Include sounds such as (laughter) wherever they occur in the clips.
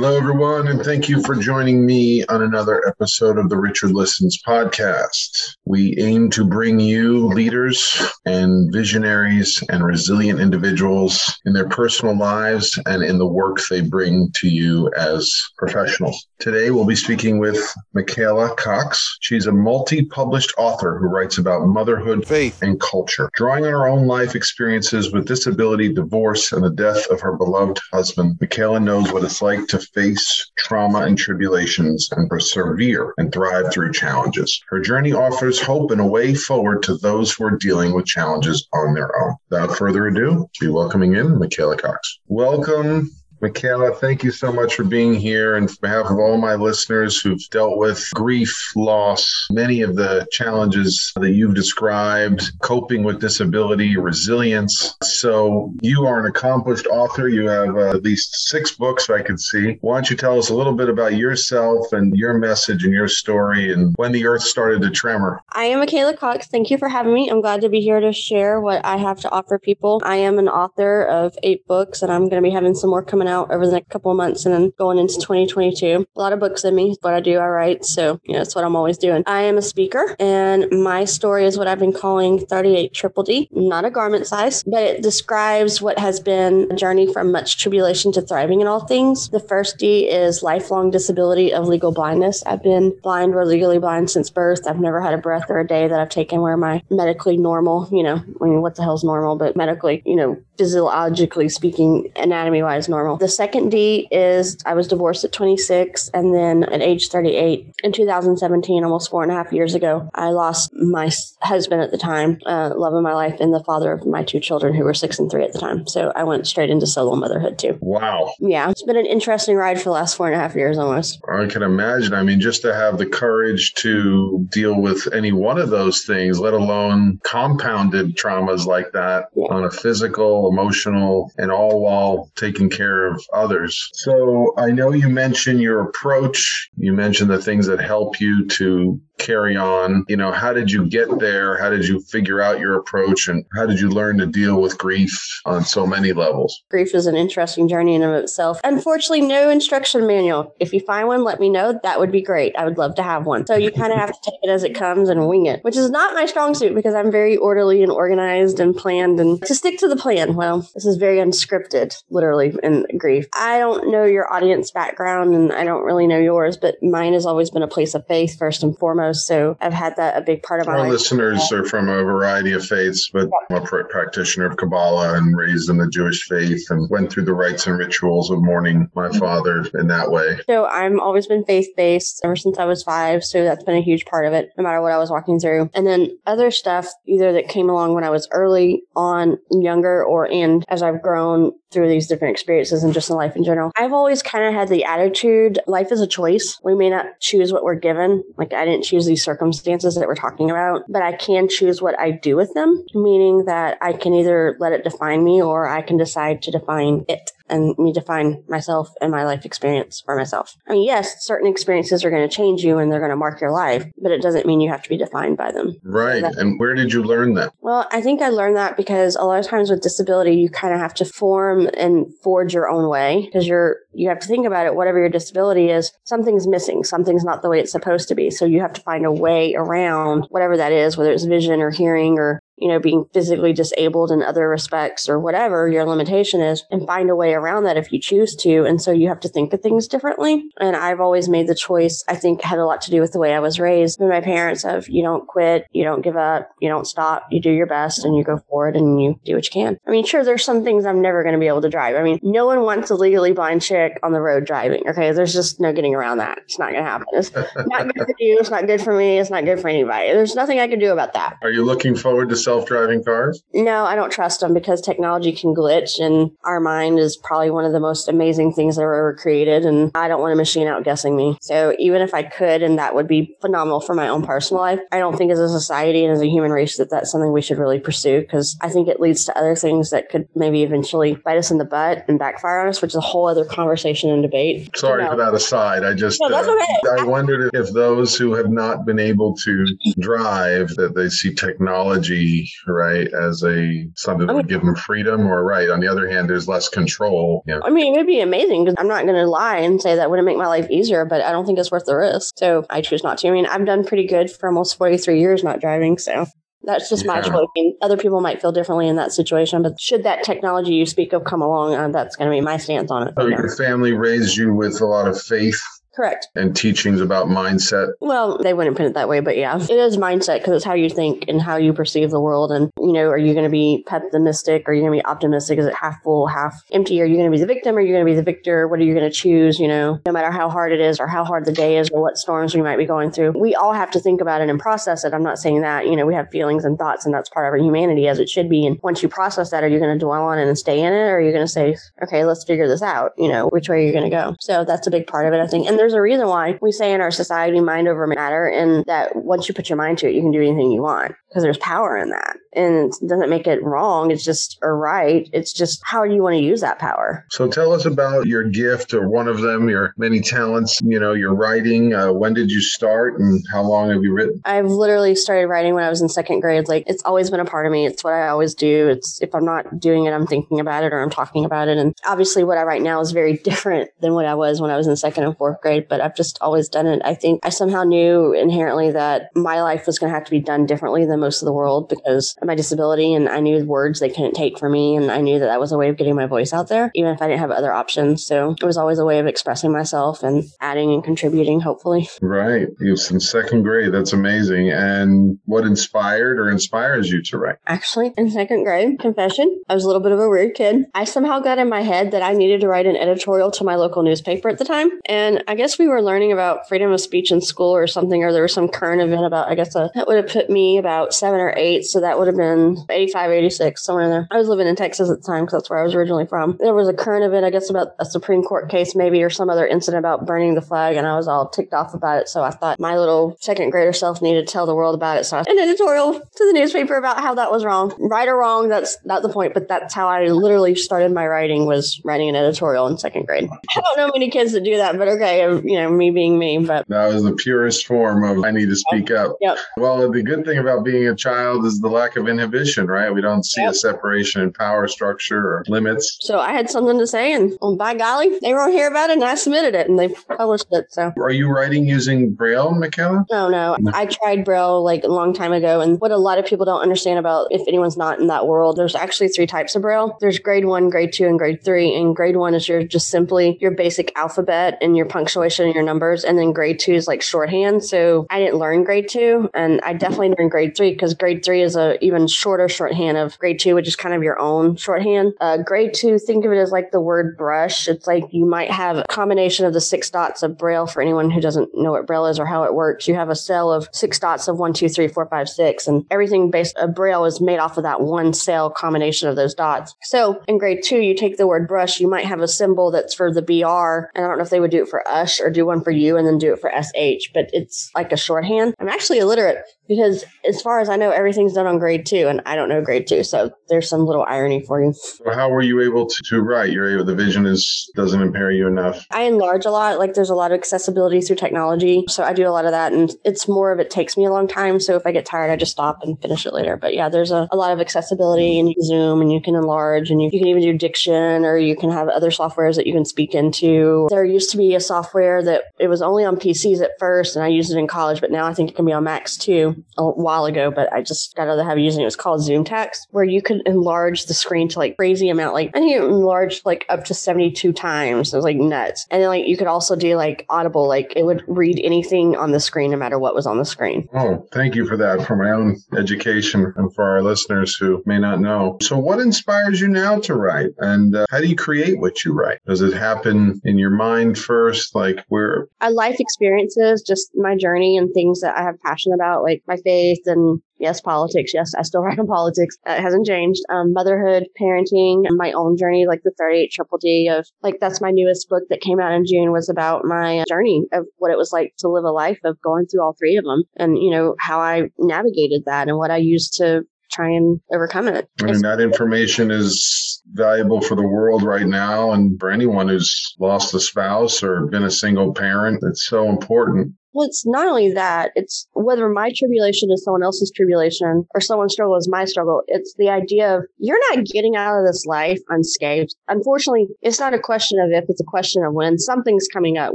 Hello, everyone, and thank you for joining me on another episode of the Richard Listens podcast. We aim to bring you leaders and visionaries and resilient individuals in their personal lives and in the work they bring to you as professionals. Today, we'll be speaking with Michaela Cox. She's a multi published author who writes about motherhood, faith, and culture. Drawing on her own life experiences with disability, divorce, and the death of her beloved husband, Michaela knows what it's like to face trauma and tribulations and persevere and thrive through challenges. Her journey offers hope and a way forward to those who are dealing with challenges on their own. Without further ado, be welcoming in Michaela Cox. Welcome Michaela, thank you so much for being here. And behalf of all my listeners who've dealt with grief, loss, many of the challenges that you've described, coping with disability, resilience. So, you are an accomplished author. You have uh, at least six books I can see. Why don't you tell us a little bit about yourself and your message and your story and when the earth started to tremor? I am Michaela Cox. Thank you for having me. I'm glad to be here to share what I have to offer people. I am an author of eight books, and I'm going to be having some more coming out over the next couple of months and then going into 2022. A lot of books in me, what I do, I write. So, you know, that's what I'm always doing. I am a speaker and my story is what I've been calling 38 Triple D, not a garment size, but it describes what has been a journey from much tribulation to thriving in all things. The first D is lifelong disability of legal blindness. I've been blind or legally blind since birth. I've never had a breath or a day that I've taken where my medically normal, you know, I mean, what the hell's normal, but medically, you know, physiologically speaking, anatomy wise normal. The second D is I was divorced at 26 and then at age 38 in 2017, almost four and a half years ago, I lost my husband at the time, uh, love of my life, and the father of my two children who were six and three at the time. So I went straight into solo motherhood too. Wow. Yeah, it's been an interesting ride for the last four and a half years almost. I can imagine. I mean, just to have the courage to deal with any one of those things, let alone compounded traumas like that yeah. on a physical, emotional, and all while taking care others. So I know you mentioned your approach. You mentioned the things that help you to carry on? You know, how did you get there? How did you figure out your approach? And how did you learn to deal with grief on so many levels? Grief is an interesting journey in of itself. Unfortunately, no instruction manual. If you find one, let me know. That would be great. I would love to have one. So you kind of have to take it as it comes and wing it, which is not my strong suit because I'm very orderly and organized and planned and to stick to the plan. Well, this is very unscripted, literally, in grief. I don't know your audience background and I don't really know yours, but mine has always been a place of faith first and foremost so I've had that a big part of my Our life. listeners are from a variety of faiths, but I'm a pr- practitioner of Kabbalah and raised in the Jewish faith and went through the rites and rituals of mourning my father in that way. So I'm always been faith based ever since I was five. So that's been a huge part of it, no matter what I was walking through. And then other stuff, either that came along when I was early on, younger, or and as I've grown through these different experiences and just in life in general. I've always kind of had the attitude life is a choice. We may not choose what we're given. Like I didn't choose these circumstances that we're talking about, but I can choose what I do with them, meaning that I can either let it define me or I can decide to define it and me define myself and my life experience for myself. I mean, yes, certain experiences are going to change you and they're going to mark your life, but it doesn't mean you have to be defined by them. Right. So and where did you learn that? Well, I think I learned that because a lot of times with disability, you kind of have to form and forge your own way because you're, you have to think about it, whatever your disability is, something's missing, something's not the way it's supposed to be. So you have to find a way around whatever that is, whether it's vision or hearing or you know, being physically disabled in other respects or whatever your limitation is and find a way around that if you choose to. And so you have to think of things differently. And I've always made the choice, I think had a lot to do with the way I was raised with my parents of you don't quit, you don't give up, you don't stop, you do your best and you go forward and you do what you can. I mean, sure, there's some things I'm never going to be able to drive. I mean, no one wants a legally blind chick on the road driving. Okay. There's just no getting around that. It's not going to happen. It's not good for you. It's not good for me. It's not good for anybody. There's nothing I can do about that. Are you looking forward to self-driving cars? No, I don't trust them because technology can glitch and our mind is probably one of the most amazing things that were ever created and I don't want a machine outguessing me. So even if I could and that would be phenomenal for my own personal life, I don't think as a society and as a human race that that's something we should really pursue because I think it leads to other things that could maybe eventually bite us in the butt and backfire on us, which is a whole other conversation and debate. Sorry you know. for that aside. I just no, uh, okay. I wondered if those who have not been able to drive that they see technology right, as a something that would give them freedom, or right. On the other hand, there's less control. I mean, it'd be amazing because I'm not going to lie and say that wouldn't make my life easier, but I don't think it's worth the risk. So I choose not to. I mean, I've done pretty good for almost 43 years not driving, so that's just my choice. Other people might feel differently in that situation, but should that technology you speak of come along, uh, that's going to be my stance on it. So your family raised you with a lot of faith Correct. And teachings about mindset. Well, they wouldn't put it that way, but yeah, it is mindset because it's how you think and how you perceive the world. And, you know, are you going to be pessimistic? Or are you going to be optimistic? Is it half full, half empty? Are you going to be the victim? Or are you going to be the victor? What are you going to choose? You know, no matter how hard it is or how hard the day is or what storms we might be going through, we all have to think about it and process it. I'm not saying that, you know, we have feelings and thoughts and that's part of our humanity as it should be. And once you process that, are you going to dwell on it and stay in it? Or are you going to say, okay, let's figure this out? You know, which way you're going to go. So that's a big part of it, I think. And there's a reason why we say in our society, mind over matter, and that once you put your mind to it, you can do anything you want because there's power in that. And it doesn't make it wrong. It's just, or right. It's just how do you want to use that power? So tell us about your gift or one of them, your many talents, you know, your writing. Uh, when did you start and how long have you written? I've literally started writing when I was in second grade. Like it's always been a part of me. It's what I always do. It's if I'm not doing it, I'm thinking about it or I'm talking about it. And obviously what I write now is very (laughs) different than what I was when I was in second and fourth grade, but I've just always done it. I think I somehow knew inherently that my life was going to have to be done differently than most of the world because of my disability. And I knew words they couldn't take from me. And I knew that that was a way of getting my voice out there, even if I didn't have other options. So it was always a way of expressing myself and adding and contributing, hopefully. Right. You was in second grade. That's amazing. And what inspired or inspires you to write? Actually, in second grade, confession, I was a little bit of a weird kid. I somehow got in my head that I needed to write an editorial to my local newspaper at the time. And I guess we were learning about freedom of speech in school or something, or there was some current event about, I guess, uh, that would have put me about seven or eight. So that would have been 85, 86, somewhere in there. I was living in Texas at the time because that's where I was originally from. There was a current event, I guess, about a Supreme Court case, maybe, or some other incident about burning the flag. And I was all ticked off about it. So I thought my little second grader self needed to tell the world about it. So I an editorial to the newspaper about how that was wrong. Right or wrong, that's not the point, but that's how I literally started my writing was writing an editorial in second grade. I don't know many kids that do that, but okay, you know, me being me, but that was the purest form of I need to speak up. Yep. Well, the good thing about being a child is the lack of inhibition, right? We don't see yep. a separation in power structure or limits. So I had something to say, and well, by golly, they won't hear about it, and I submitted it, and they published it. So, are you writing using Braille, Michaela? No, no. I tried Braille like a long time ago, and what a lot of people don't understand about if anyone's not in that world, there's actually three types of Braille. There's grade one, grade two, and grade three. And grade one is your just simply your basic alphabet and your punctuation and your numbers, and then grade two is like shorthand. So I didn't learn grade two, and I definitely learned grade three because grade three is a even shorter shorthand of grade two, which is kind of your own shorthand. Uh, grade two, think of it as like the word brush. It's like you might have a combination of the six dots of Braille for anyone who doesn't know what Braille is or how it works. You have a cell of six dots of one, two, three, four, five, six, and everything based a Braille is made off of that one cell combination of those dots. So in grade two, you take the word brush, you might have a symbol that's for the BR, and I don't know if they would do it for us or do one for you and then do it for SH, but it's like a shorthand. I'm actually illiterate because as far as I know, everything's done on grade two, and I don't know grade two. So there's some little irony for you. how were you able to, to write? You're able, the vision is doesn't impair you enough. I enlarge a lot. Like there's a lot of accessibility through technology, so I do a lot of that, and it's more of it takes me a long time. So if I get tired, I just stop and finish it later. But yeah, there's a, a lot of accessibility, and you can zoom, and you can enlarge, and you, you can even do diction, or you can have other softwares that you can speak into. There used to be a software that it was only on PCs at first, and I used it in college, but now I think it can be on Macs too a while ago, but I just got out of the habit using it. It was called Zoom Text, where you could enlarge the screen to like crazy amount. Like I think it enlarged like up to 72 times. It was like nuts. And then like you could also do like audible, like it would read anything on the screen no matter what was on the screen. Oh, thank you for that for my own education and for our listeners who may not know. So what inspires you now to write? And uh, how do you create what you write? Does it happen in your mind first? Like where? I life experiences, just my journey and things that I have passion about, like my faith and yes, politics. Yes, I still (laughs) write on politics. It hasn't changed. Um, motherhood, parenting, my own journey, like the 38 Triple D of like, that's my newest book that came out in June was about my journey of what it was like to live a life of going through all three of them and, you know, how I navigated that and what I used to try and overcome it. I mean, that information is valuable for the world right now and for anyone who's lost a spouse or been a single parent. It's so important. Well, it's not only that, it's whether my tribulation is someone else's tribulation or someone's struggle is my struggle. It's the idea of you're not getting out of this life unscathed. Unfortunately, it's not a question of if, it's a question of when something's coming up,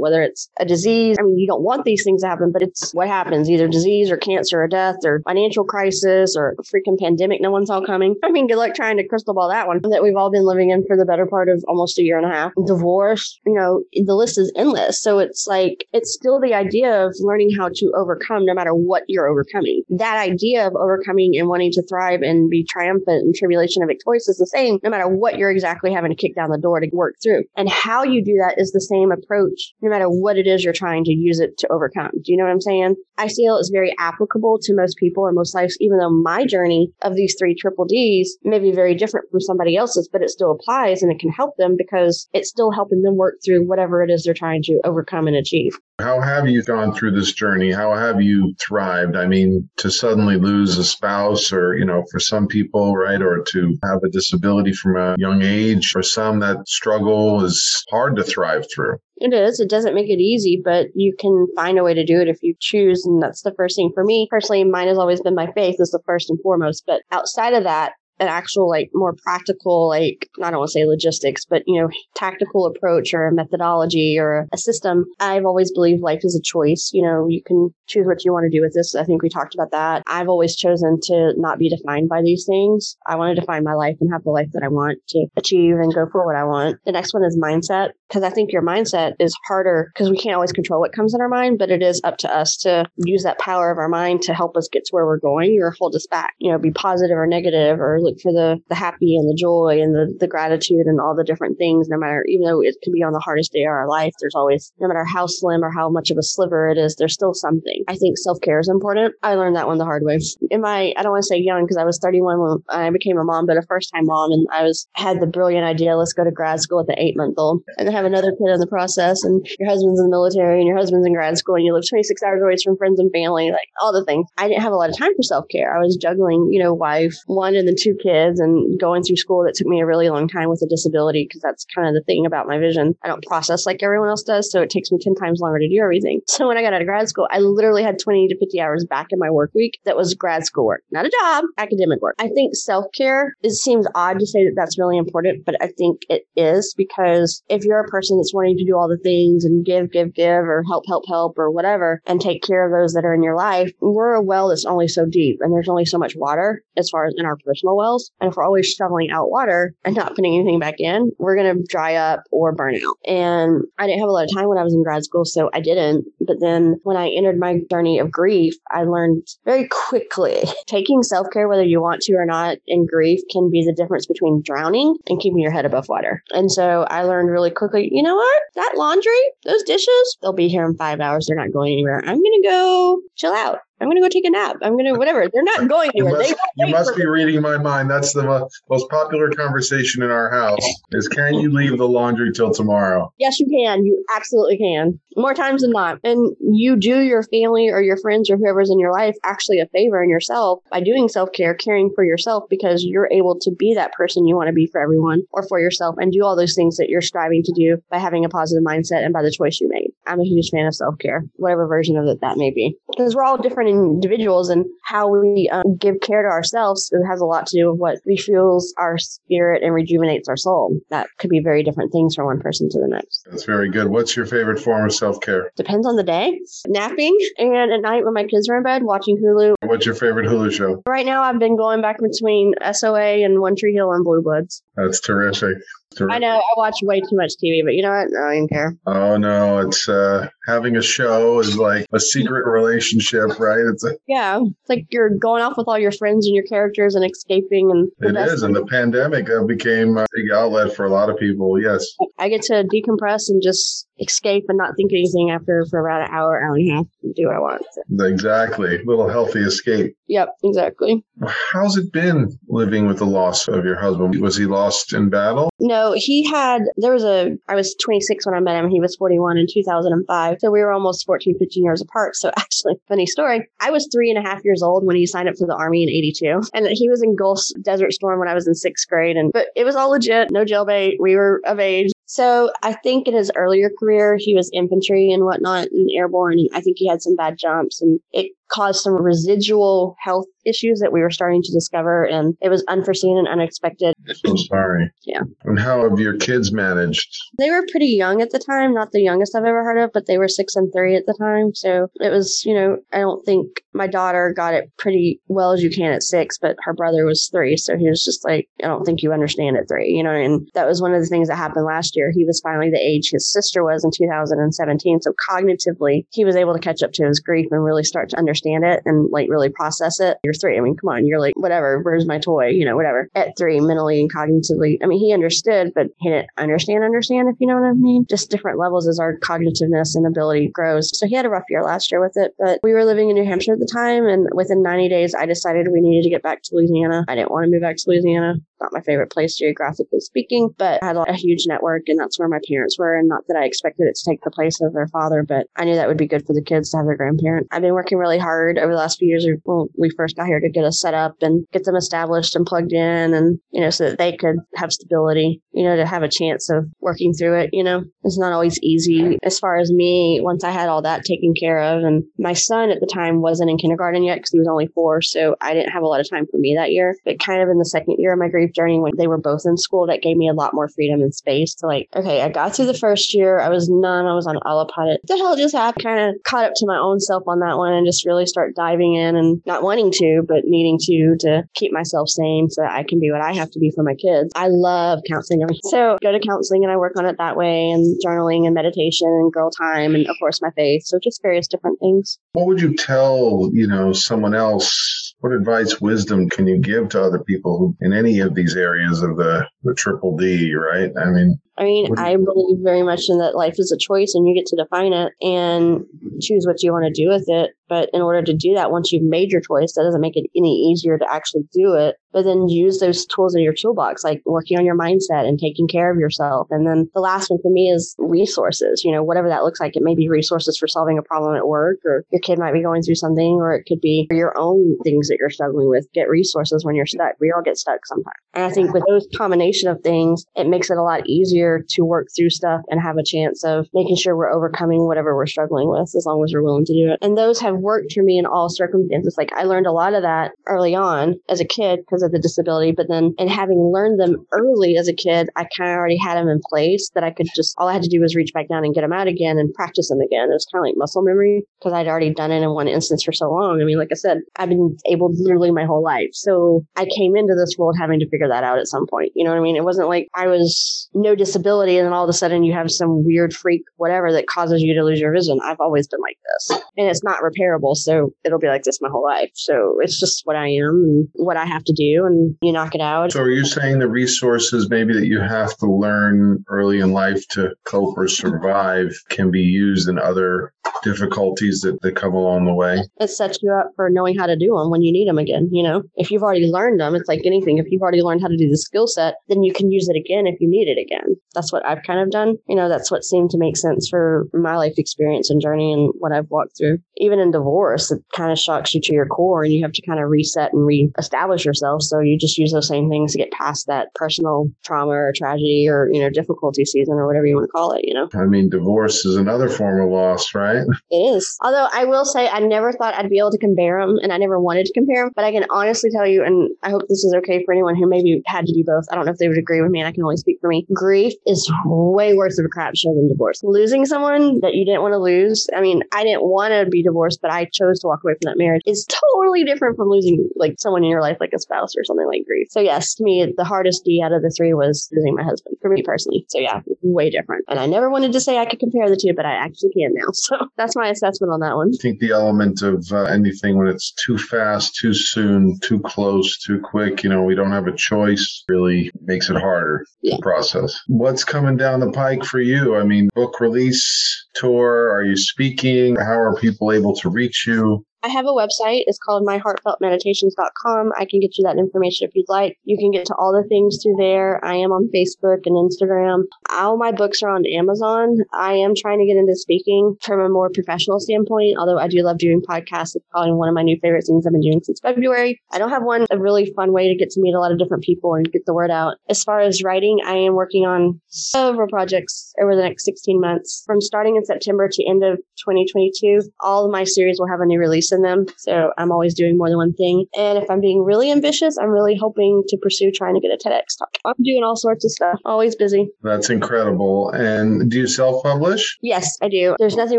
whether it's a disease. I mean, you don't want these things to happen, but it's what happens either disease or cancer or death or financial crisis or freaking pandemic no one saw coming. I mean, good luck trying to crystal ball that one that we've all been living in for the better part of almost a year and a half. Divorce, you know, the list is endless. So it's like, it's still the idea of learning how to overcome no matter what you're overcoming. That idea of overcoming and wanting to thrive and be triumphant in tribulation and victorious is the same no matter what you're exactly having to kick down the door to work through. And how you do that is the same approach no matter what it is you're trying to use it to overcome. Do you know what I'm saying? I feel it's very applicable to most people and most lives, even though my journey of these three triple Ds may be very different from somebody else's, but it still applies and it can help them because it's still helping them work through whatever it is they're trying to overcome and achieve. How have you gone through this journey? How have you thrived? I mean, to suddenly lose a spouse or, you know, for some people, right, or to have a disability from a young age, for some that struggle is hard to thrive through. It is. It doesn't make it easy, but you can find a way to do it if you choose. And that's the first thing for me. Personally, mine has always been my faith is the first and foremost. But outside of that, an actual like more practical like i don't want to say logistics but you know tactical approach or a methodology or a system i've always believed life is a choice. You know you can choose what you want to do with this. I think we talked about that. I've always chosen to not be defined by these things. I want to define my life and have the life that i want to achieve and go for what i want. The next one is mindset because i think your mindset is harder because we can't always control what comes in our mind but it is up to us to use that power of our mind to help us get to where we're going or hold us back you know be positive or negative or look for the the happy and the joy and the the gratitude and all the different things. No matter even though it can be on the hardest day of our life, there's always no matter how slim or how much of a sliver it is, there's still something. I think self care is important. I learned that one the hard way. In my I don't want to say young because I was 31 when I became a mom, but a first time mom, and I was had the brilliant idea let's go to grad school with an eight month old and then have another kid in the process, and your husband's in the military and your husband's in grad school and you live 26 hours away from friends and family, like all the things. I didn't have a lot of time for self care. I was juggling, you know, wife, one and then two kids and going through school that took me a really long time with a disability because that's kind of the thing about my vision. I don't process like everyone else does, so it takes me 10 times longer to do everything. (laughs) So when I got out of grad school, I literally had 20 to 50 hours back in my work week that was grad school work, not a job, academic work. I think self care, it seems odd to say that that's really important, but I think it is because if you're a person that's wanting to do all the things and give, give, give, or help, help, help, or whatever, and take care of those that are in your life, we're a well that's only so deep and there's only so much water as far as in our personal wells. And if we're always shoveling out water and not putting anything back in, we're going to dry up or burn out. And I didn't have a lot of time when I was in grad school, so I didn't. But then when I entered my journey of grief, I learned very quickly (laughs) taking self care, whether you want to or not, in grief can be the difference between drowning and keeping your head above water. And so I learned really quickly, you know what? That laundry, those dishes, they'll be here in five hours. They're not going anywhere. I'm going to go chill out. I'm going to go take a nap. I'm going to whatever. They're not going You anywhere. must, They you must be reading my mind. That's the mo- most popular conversation in our house is can you leave the laundry till tomorrow? Yes, you can. You absolutely can. More times than not. And you do your family or your friends or whoever's in your life actually a favor in yourself by doing self care, caring for yourself because you're able to be that person you want to be for everyone or for yourself and do all those things that you're striving to do by having a positive mindset and by the choice you made. I'm a huge fan of self care, whatever version of it that may be. Because we're all different individuals and how we um, give care to ourselves it has a lot to do with what refuels our spirit and rejuvenates our soul. That could be very different things from one person to the next. That's very good. What's your favorite form of self care? Depends on the day. Napping and at night when my kids are in bed, watching Hulu. What's your favorite Hulu show? Right now, I've been going back between SOA and One Tree Hill and Blue Bloods. That's terrific. Terrific. I know I watch way too much TV, but you know what? I don't even care. Oh no, it's uh having a show is like a secret relationship, right? It's a, Yeah, it's like you're going off with all your friends and your characters and escaping. And it is, and the pandemic that became a big outlet for a lot of people. Yes, I get to decompress and just escape and not think anything after for about an hour, hour and a half, and do what I want. So, exactly. Little healthy escape. yep, exactly. How's it been living with the loss of your husband? Was he lost in battle? No, he had, there was a, I was 26 when I met him. He was 41 in 2005. So we were almost 14, 15 years apart. So (laughs) actually, funny story. I was three and a half years old when he signed up for the Army in 82. And he was in Gulf Desert Storm when I was in sixth grade. And, but it was all legit, no jailbait. We were of age. So I think in his earlier career, he was infantry and whatnot and airborne. And I think he had some bad jumps and it caused some residual health issues that we were starting to discover. And it was unforeseen and unexpected. I'm sorry. Yeah. And how have your kids managed? They were pretty young at the time, not the youngest I've ever heard of, but they were six and three at the time. So it was, you know, I don't think my daughter got it pretty well as you can at six, but her brother was three. So he was just like, I don't think you understand at three, you know, and that was one of the things that happened last year. He was finally the age his sister was in 2017. So cognitively, he was able to catch up to his grief and really start to understand it and like really process it. You're three. I mean, come on, you're like, whatever, where's my toy? You know, whatever. At three, mentally and cognitively, I mean, he understood, but he didn't understand, understand, if you know what I mean. Just different levels as our cognitiveness and ability grows. So he had a rough year last year with it, but we were living in New Hampshire at the time. And within 90 days, I decided we needed to get back to Louisiana. I didn't want to move back to Louisiana not my favorite place geographically speaking, but I had a huge network and that's where my parents were. And not that I expected it to take the place of their father, but I knew that would be good for the kids to have their grandparent. I've been working really hard over the last few years. When we first got here to get us set up and get them established and plugged in and, you know, so that they could have stability, you know, to have a chance of working through it. You know, it's not always easy as far as me once I had all that taken care of. And my son at the time wasn't in kindergarten yet because he was only four. So I didn't have a lot of time for me that year. But kind of in the second year of my grief journey when they were both in school that gave me a lot more freedom and space to like, okay, I got through the first year. I was none. I was on autopilot. The hell just happened? Kind of caught up to my own self on that one and just really start diving in and not wanting to, but needing to, to keep myself sane so that I can be what I have to be for my kids. I love counseling. So go to counseling and I work on it that way and journaling and meditation and girl time and of course my faith. So just various different things. What would you tell, you know, someone else what advice, wisdom can you give to other people in any of these areas of the, the triple D, right? I mean, I mean, I believe very much in that life is a choice and you get to define it and choose what you want to do with it. But in order to do that, once you've made your choice, that doesn't make it any easier to actually do it. But then use those tools in your toolbox, like working on your mindset and taking care of yourself. And then the last one for me is resources, you know, whatever that looks like. It may be resources for solving a problem at work, or your kid might be going through something, or it could be your own things that you're struggling with. Get resources when you're stuck. We all get stuck sometimes. And I think with those combination of things, it makes it a lot easier to work through stuff and have a chance of making sure we're overcoming whatever we're struggling with as long as we're willing to do it. And those have worked for me in all circumstances. Like I learned a lot of that early on as a kid because of the disability, but then and having learned them early as a kid, I kind of already had them in place that I could just all I had to do was reach back down and get them out again and practice them again. It was kind of like muscle memory because I'd already done it in one instance for so long. I mean, like I said, I've been able literally my whole life. So I came into this world having to figure that out at some point. You know what I mean? It wasn't like I was no disability and then all of a sudden you have some weird freak whatever that causes you to lose your vision. I've always been like this. And it's not repairable so it'll be like this my whole life. So it's just what I am and what I have to do, and you knock it out. So are you saying the resources maybe that you have to learn early in life to cope or survive can be used in other difficulties that, that come along the way? It sets you up for knowing how to do them when you need them again. You know, if you've already learned them, it's like anything. If you've already learned how to do the skill set, then you can use it again if you need it again. That's what I've kind of done. You know, that's what seemed to make sense for my life experience and journey and what I've walked through. Even in divorce, it kind of shocks you to your core and you have to kind of reset and reestablish yourself. So you just use those same things to get past that personal trauma or tragedy or, you know, difficulty season or whatever you want to call it, you know? I mean, divorce is another form of loss, right? (laughs) It is. Although I will say I never thought I'd be able to compare them and I never wanted to compare them, but I can honestly tell you, and I hope this is okay for anyone who maybe had to do both. I don't know if they would agree with me and I can only speak for me. Grief is way worse of a crap show than divorce. Losing someone that you didn't want to lose. I mean, I didn't want to be divorced, but I chose to walk away from that marriage is totally different from losing like someone in your life, like a spouse or something like grief. So yes, to me, the hardest D out of the three was losing my husband for me personally. So yeah, way different. And I never wanted to say I could compare the two, but I actually can now. (laughs) So that's my assessment on that one. I think the element of uh, anything when it's too fast, too soon, too close, too quick, you know, we don't have a choice really makes it harder yeah. to process. What's coming down the pike for you? I mean, book release tour, are you speaking? How are people able to reach you? I have a website. It's called myheartfeltmeditations.com. I can get you that information if you'd like. You can get to all the things through there. I am on Facebook and Instagram. All my books are on Amazon. I am trying to get into speaking from a more professional standpoint, although I do love doing podcasts. It's probably one of my new favorite things I've been doing since February. I don't have one, a really fun way to get to meet a lot of different people and get the word out. As far as writing, I am working on several projects over the next 16 months. From starting in September to end of 2022, all of my series will have a new release in them. So I'm always doing more than one thing. And if I'm being really ambitious, I'm really hoping to pursue trying to get a TEDx talk. I'm doing all sorts of stuff, always busy. That's incredible. And do you self publish? Yes, I do. There's nothing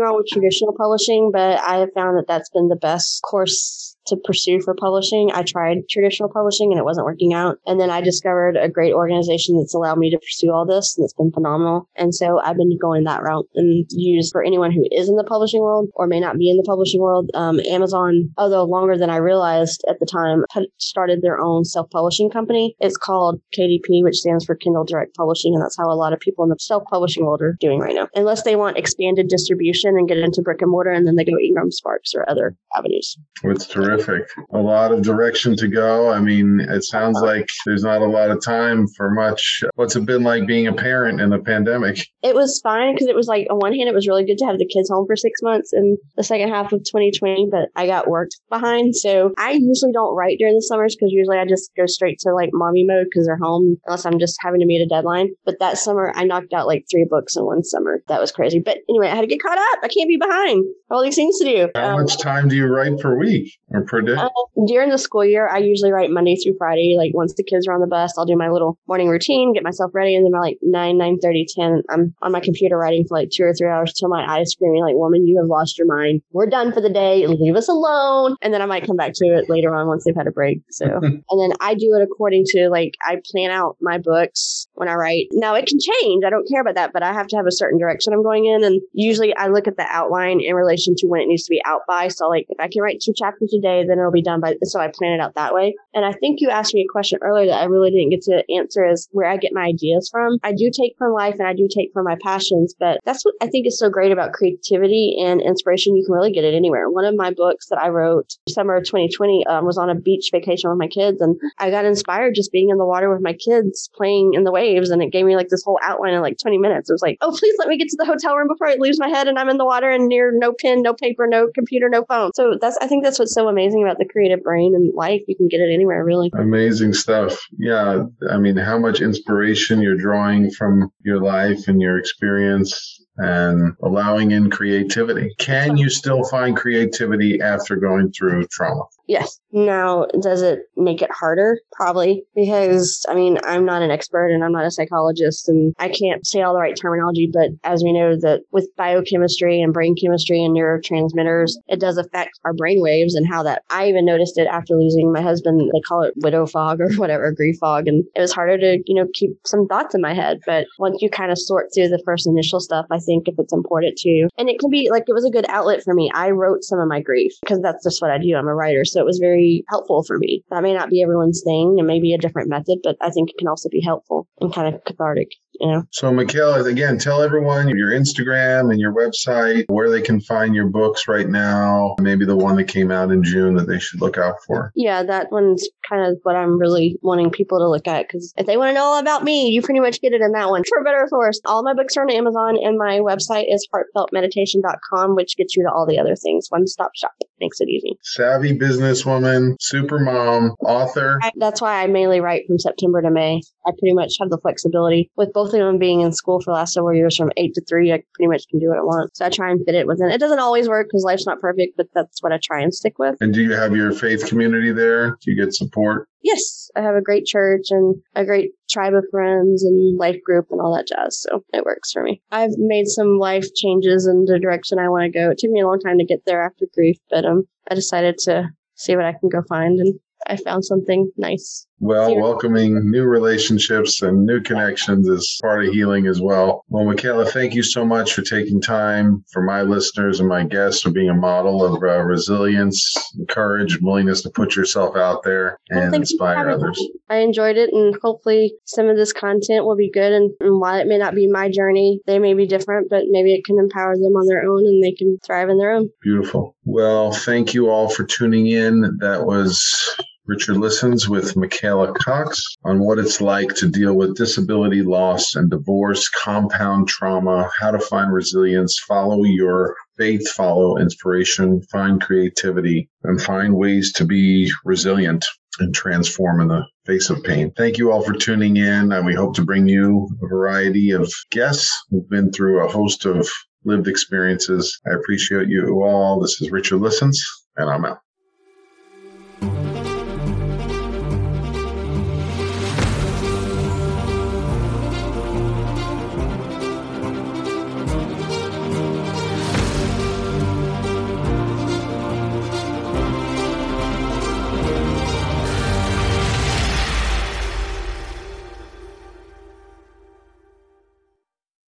wrong with traditional publishing, but I have found that that's been the best course to pursue for publishing. I tried traditional publishing and it wasn't working out. And then I discovered a great organization that's allowed me to pursue all this and it's been phenomenal. And so I've been going that route and use for anyone who is in the publishing world or may not be in the publishing world. Um, Amazon, although longer than I realized at the time, started their own self-publishing company. It's called KDP, which stands for Kindle Direct Publishing. And that's how a lot of people in the self-publishing world are doing right now. Unless they want expanded distribution and get into brick and mortar and then they go Ingram Sparks or other avenues. It's terrific terrific. A lot of direction to go. I mean, it sounds like there's not a lot of time for much. What's it been like being a parent in the pandemic? It was fine because it was like, on one hand, it was really good to have the kids home for six months in the second half of 2020, but I got worked behind. So I usually don't write during the summers because usually I just go straight to like mommy mode because they're home unless I'm just having to meet a deadline. But that summer, I knocked out like three books in one summer. That was crazy. But anyway, I had to get caught up. I can't be behind. All these things to do. How um, much time do you write per week or per day? Uh, during the school year, I usually write Monday through Friday. Like once the kids are on the bus, I'll do my little morning routine, get myself ready, and then by like 9, 9 30, 10, I'm on my computer writing for like two or three hours till my eyes screaming like, woman, you have lost your mind. We're done for the day. Leave us alone. And then I might come back to it later on once they've had a break. So, (laughs) and then I do it according to like, I plan out my books when I write. Now it can change. I don't care about that, but I have to have a certain direction I'm going in. And usually I look at the outline in relation to when it needs to be out by. So like if I can write two chapters a day, then it'll be done by, so I plan it out that way. And I think you asked me a question earlier that I really didn't get to answer is where I get my ideas from. I do take from life and I do take from my passions, but that's what I think is so great about creativity and inspiration. You can really get it anywhere. One of my books that I wrote summer of 2020 um, was on a beach vacation with my kids and I got inspired just being in the water with my kids playing in the waves and it gave me like this whole outline in like 20 minutes. It was like, oh, please let me get to the hotel room before it leaves my head and I'm in the water and near no pen, no paper, no computer, no phone. So that's, I think that's what's so amazing about the creative brain and life. You can get it anywhere, really. Amazing stuff. Yeah. I mean, how much inspiration you're drawing from your life and your experience and allowing in creativity. Can you still find creativity after going through trauma? Yes. Now, does it make it harder? Probably because I mean, I'm not an expert and I'm not a psychologist and I can't say all the right terminology, but as we know that with biochemistry and brain chemistry and neurotransmitters, it does affect our brain waves and how that I even noticed it after losing my husband. They call it widow fog or (laughs) whatever, grief fog. And it was harder to, you know, keep some thoughts in my head. But once you kind of sort through the first initial stuff, I think if it's important to, you, and it can be like, it was a good outlet for me. I wrote some of my grief because that's just what I do. I'm a writer. So so it was very helpful for me. That may not be everyone's thing and maybe a different method, but I think it can also be helpful and kind of cathartic. You know? So, Michaela, again, tell everyone your Instagram and your website, where they can find your books right now, maybe the one that came out in June that they should look out for. Yeah, that one's kind of what I'm really wanting people to look at because if they want to know all about me, you pretty much get it in that one. For better or for worse, all my books are on Amazon and my website is heartfeltmeditation.com, which gets you to all the other things. One stop shop makes it easy. Savvy businesswoman, super mom, author. I, that's why I mainly write from September to May. I pretty much have the flexibility with both of them being in school for the last several years from eight to three. I pretty much can do what I want. So I try and fit it within. It doesn't always work because life's not perfect, but that's what I try and stick with. And do you have your faith community there? Do you get support? Yes, I have a great church and a great tribe of friends and life group and all that jazz. So it works for me. I've made some life changes in the direction I want to go. It took me a long time to get there after grief, but um, I decided to see what I can go find and I found something nice. Well, welcoming new relationships and new connections is part of healing as well. Well, Michaela, thank you so much for taking time for my listeners and my guests for being a model of uh, resilience, courage, willingness to put yourself out there and well, inspire others. Me. I enjoyed it, and hopefully, some of this content will be good. And, and while it may not be my journey, they may be different, but maybe it can empower them on their own and they can thrive in their own. Beautiful. Well, thank you all for tuning in. That was Richard listens with Michaela Cox on what it's like to deal with disability loss and divorce, compound trauma, how to find resilience, follow your faith, follow inspiration, find creativity, and find ways to be resilient and transform in the face of pain. Thank you all for tuning in, and we hope to bring you a variety of guests who've been through a host of lived experiences. I appreciate you all. This is Richard Listens, and I'm out.